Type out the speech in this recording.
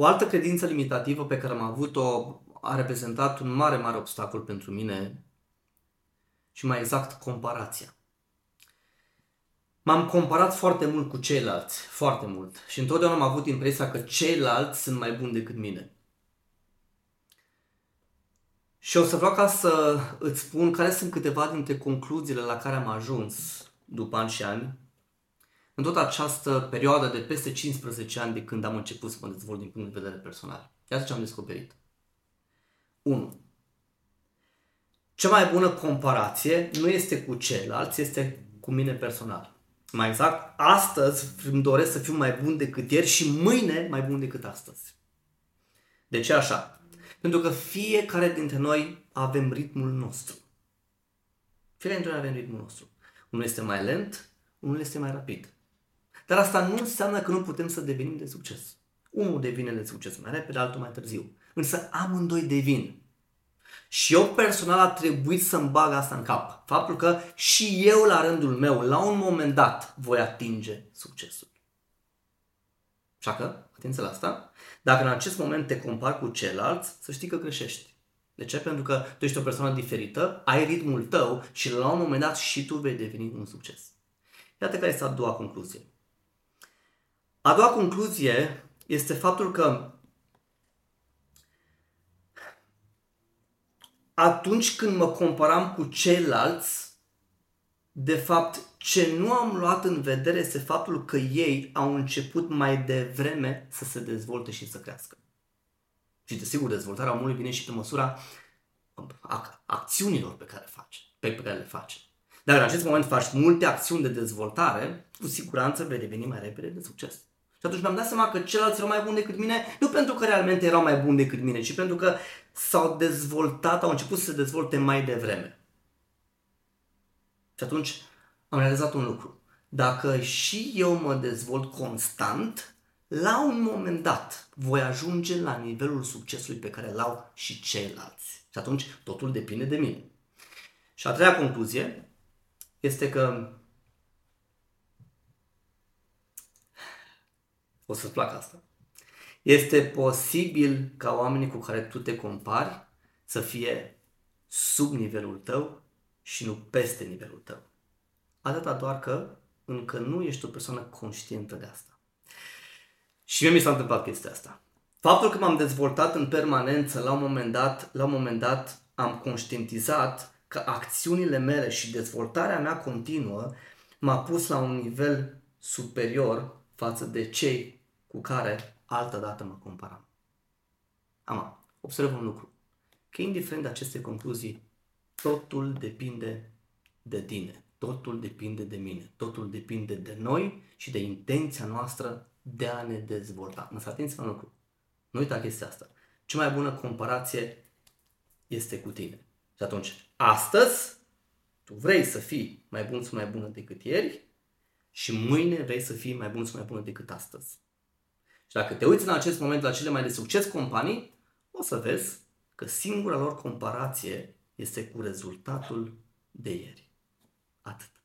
O altă credință limitativă pe care am avut-o a reprezentat un mare, mare obstacol pentru mine și mai exact comparația. M-am comparat foarte mult cu ceilalți, foarte mult. Și întotdeauna am avut impresia că ceilalți sunt mai buni decât mine. Și o să vreau ca să îți spun care sunt câteva dintre concluziile la care am ajuns după ani și ani, în tot această perioadă de peste 15 ani de când am început să mă dezvolt din punct de vedere personal. Iată ce am descoperit. 1. Cea mai bună comparație nu este cu ceilalți, este cu mine personal. Mai exact, astăzi îmi doresc să fiu mai bun decât ieri și mâine mai bun decât astăzi. De ce așa? Pentru că fiecare dintre noi avem ritmul nostru. Fiecare dintre noi avem ritmul nostru. Unul este mai lent, unul este mai rapid. Dar asta nu înseamnă că nu putem să devenim de succes. Unul devine de succes mai repede, altul mai târziu. Însă amândoi devin. Și eu personal a trebuit să-mi bag asta în cap. Faptul că și eu la rândul meu, la un moment dat, voi atinge succesul. Așa că, atenție la asta, dacă în acest moment te compari cu ceilalți, să știi că greșești. De ce? Pentru că tu ești o persoană diferită, ai ritmul tău și la un moment dat și tu vei deveni un succes. Iată care este a doua concluzie. A doua concluzie este faptul că atunci când mă comparam cu ceilalți, de fapt, ce nu am luat în vedere este faptul că ei au început mai devreme să se dezvolte și să crească. Și desigur, dezvoltarea omului vine și pe măsura ac- acțiunilor pe care, face, pe care le face. Dar în acest moment faci multe acțiuni de dezvoltare, cu siguranță vei deveni mai repede de succes. Și atunci mi-am dat seama că ceilalți erau mai buni decât mine, nu pentru că realmente erau mai buni decât mine, ci pentru că s-au dezvoltat, au început să se dezvolte mai devreme. Și atunci am realizat un lucru. Dacă și eu mă dezvolt constant, la un moment dat voi ajunge la nivelul succesului pe care l-au și ceilalți. Și atunci totul depinde de mine. Și a treia concluzie este că o să-ți placă asta. Este posibil ca oamenii cu care tu te compari să fie sub nivelul tău și nu peste nivelul tău. Atâta doar că încă nu ești o persoană conștientă de asta. Și mie mi s-a întâmplat chestia asta. Faptul că m-am dezvoltat în permanență, la un moment dat, la un moment dat am conștientizat că acțiunile mele și dezvoltarea mea continuă m-a pus la un nivel superior față de cei cu care altă dată mă comparam. Ama, observ un lucru, că indiferent de aceste concluzii, totul depinde de tine, totul depinde de mine, totul depinde de noi și de intenția noastră de a ne dezvolta. Însă atenție la un lucru, nu uita chestia asta. Cea mai bună comparație este cu tine. Și atunci, astăzi, tu vrei să fii mai bun sau mai bună decât ieri și mâine vrei să fii mai bun sau mai bună decât astăzi. Și dacă te uiți în acest moment la cele mai de succes companii, o să vezi că singura lor comparație este cu rezultatul de ieri. Atât.